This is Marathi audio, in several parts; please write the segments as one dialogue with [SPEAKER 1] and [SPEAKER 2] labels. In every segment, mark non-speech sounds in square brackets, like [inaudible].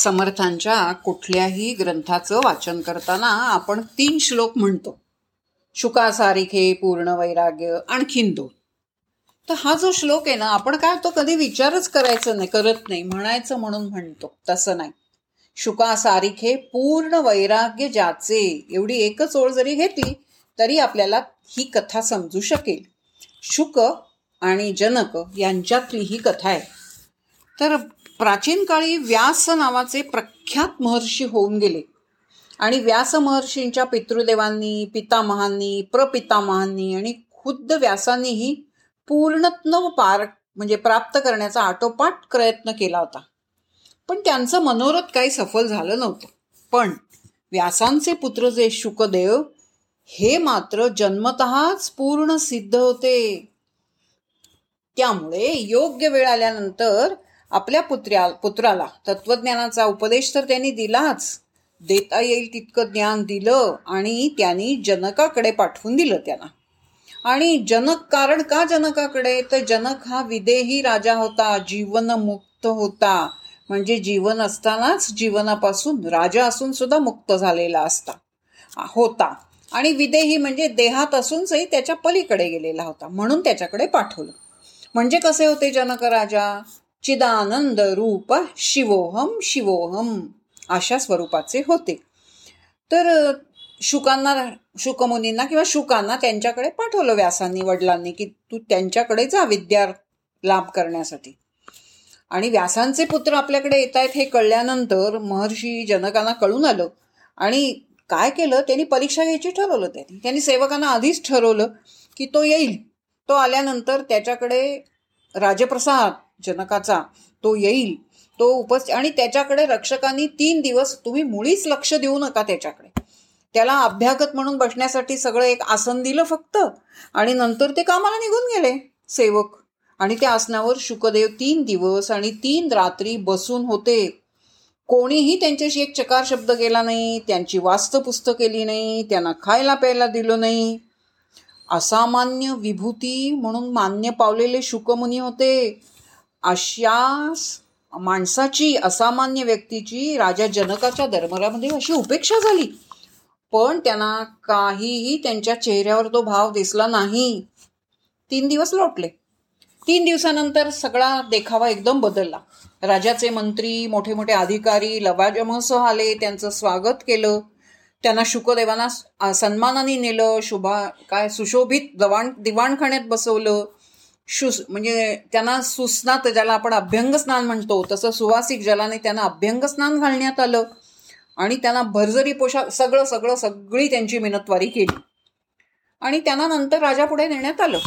[SPEAKER 1] समर्थांच्या कुठल्याही ग्रंथाचं वाचन करताना आपण तीन श्लोक म्हणतो. शुकासारिखे पूर्ण वैराग्य आणखीन दोन. तर हा जो श्लोक आहे ना आपण काय तो कधी विचारच करायचं नाही करत नाही म्हणायचं म्हणून म्हणतो. तसं नाही. शुकासारिखे पूर्ण वैराग्य ज्याचे एवढी एकच ओळ जरी घेतली तरी आपल्याला ही कथा समजू शकेल. शुक आणि जनक यांच्यातली ही कथा आहे. तर प्राचीन काळी व्यास नावाचे प्रख्यात महर्षी होऊन गेले. आणि व्यास महर्षींच्या पितृदेवांनी पितामहांनी प्रपितामहांनी आणि खुद्द व्यासांनीही पूर्णत्व पार म्हणजे प्राप्त करण्याचा आटोपाट प्रयत्न केला होता. पण त्यांचं मनोरथ काही सफल झालं नव्हतं. पण व्यासांचे पुत्र जे शुकदेव हे मात्र जन्मतःच पूर्ण सिद्ध होते. त्यामुळे योग्य वेळ आल्यानंतर आपल्या पुत्र्या पुत्राला. तत्वज्ञानाचा उपदेश तर त्यांनी दिलाच. देता येईल तितकं ज्ञान दिलं आणि त्यांनी जनकाकडे पाठवून दिलं त्यांना. आणि जनक कारण का जनकाकडे? तर जनक हा विदेही राजा होता जीवनमुक्त होता. म्हणजे जीवन असतानाच जीवनापासून राजा असून सुद्धा मुक्त झालेला असता होता. आणि विदेही म्हणजे देहात असूनही त्याच्या पलीकडे गेलेला होता म्हणून त्याच्याकडे पाठवलं. म्हणजे कसे होते जनक राजा? चिदानंद रूप शिवोहम शिवोहम अशा स्वरूपाचे होते. तर शुकांना शुकमुनींना किंवा शुकांना त्यांच्याकडे पाठवलं व्यासांनी वडिलांनी की तू त्यांच्याकडे जा विद्या लाभ करण्यासाठी. आणि व्यासांचे पुत्र आपल्याकडे येत आहेत हे कळल्यानंतर महर्षी जनकांना कळून आलं. आणि काय केलं? त्यांनी परीक्षा घ्यायची ठरवलं त्यांनी. त्यांनी सेवकांना आधीच ठरवलं की तो येईल. तो आल्यानंतर त्याच्याकडे राजप्रसाद जनकाचा तो येईल तो उपस्थित आणि त्याच्याकडे रक्षकांनी तीन दिवस तुम्ही मुळीच लक्ष देऊ नका त्याच्याकडे. त्याला अभ्यागत म्हणून बसण्यासाठी सगळं एक आसन दिलं फक्त आणि नंतर ते कामाला निघून गेले सेवक. आणि त्या आसनावर शुकदेव तीन दिवस आणि तीन रात्री बसून होते. कोणीही त्यांच्याशी एक चकार शब्द केला नाही त्यांची वास्तपुस्त केली नाही त्यांना खायला प्यायला दिलं नाही. असामान्य विभूती म्हणून मान्य पावलेले शुकमुनी होते. अशा माणसाची असामान्य व्यक्तीची राजा जनकाच्या दरबारामध्ये अशी उपेक्षा झाली. पण त्यांना काहीही त्यांच्या चेहऱ्यावर तो भाव दिसला नाही. तीन दिवस लोटले. तीन दिवसानंतर सगळा देखावा एकदम बदलला. राजाचे मंत्री मोठे मोठे अधिकारी लवाजमसह आले त्यांचं स्वागत केलं. त्यांना शुकदेवांना सन्मानाने नेलं शुभा काय सुशोभित दवाण दिवाणखाण्यात बसवलं. शुस म्हणजे त्यांना सुस्नात ज्याला आपण अभ्यंग स्नान म्हणतो तसं सुवासिक जलाने त्यांना अभ्यंग स्नान घालण्यात आलं. आणि त्यांना भरजरी पोशाख सगळं सगळं सगळी त्यांची मिनतवारी केली. आणि त्यांना नंतर राजापुढे नेण्यात आलं.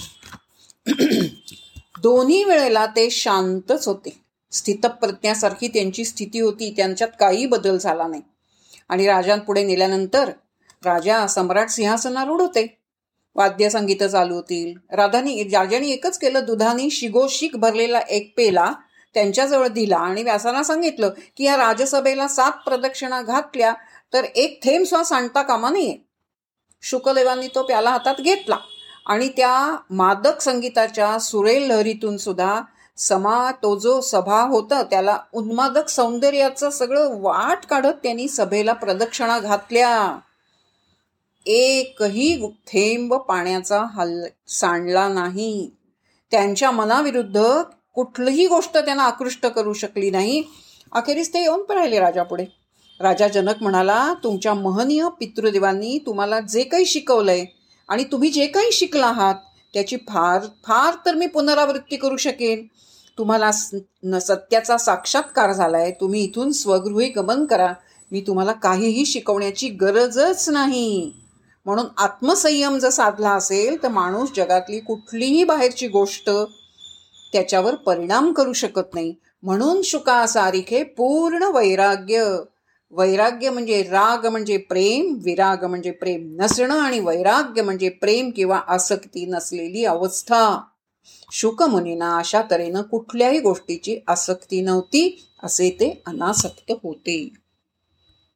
[SPEAKER 1] [clears throat] दोन्ही वेळेला ते शांतच होते. स्थितप्रज्ञासारखी त्यांची स्थिती होती. त्यांच्यात काही बदल झाला नाही. आणि राजांपुढे नेल्यानंतर राजा सम्राट सिंहासनारूढ होते वाद्यसंगीत चालू होतील. राधानी राजाने एकच केलं दुधानी शिगोशिक भरलेला एक पेला त्यांच्याजवळ दिला आणि व्यासांना सांगितलं की या राजसभेला सात प्रदक्षिणा घातल्या तर एक थेंब स्वा सांडता कामा नये. शुकदेवांनी तो प्याला हातात घेतला आणि त्या मादक संगीताच्या सुरेल लहरीतून सुद्धा समा तो जो सभा होता त्याला उन्मादक सौंदर्याचं सगळं वाट काढत त्यांनी सभेला प्रदक्षिणा घातल्या. एकही थेंब पाण्याचा हल सांडला नाही. त्यांच्या मनाविरुद्ध कुठलीही गोष्ट त्यांना आकृष्ट करू शकली नाही. अखेरीस ते येऊन राहिले राजापुढे. राजा जनक म्हणाला तुमच्या महनीय पितृदेवांनी तुम्हाला जे काही शिकवलंय आणि तुम्ही जे काही शिकला आहात त्याची फार फार तर मी पुनरावृत्ती करू शकेन. तुम्हाला सत्याचा साक्षात्कार झालाय तुम्ही इथून स्वगृही गमन करा. मी तुम्हाला काहीही शिकवण्याची गरजच नाही. म्हणून आत्मसंयम जर साधला असेल तर माणूस जगातली कुठलीही बाहेरची गोष्ट त्याच्यावर परिणाम करू शकत नाही. म्हणून शुका सारिखे पूर्ण वैराग्य. वैराग्य म्हणजे राग म्हणजे प्रेम विराग म्हणजे प्रेम नसणं आणि वैराग्य म्हणजे प्रेम किंवा आसक्ती नसलेली अवस्था. शुकमुनींना अशा तऱ्हेनं कुठल्याही गोष्टीची आसक्ती नव्हती असे ते अनासक्त होते.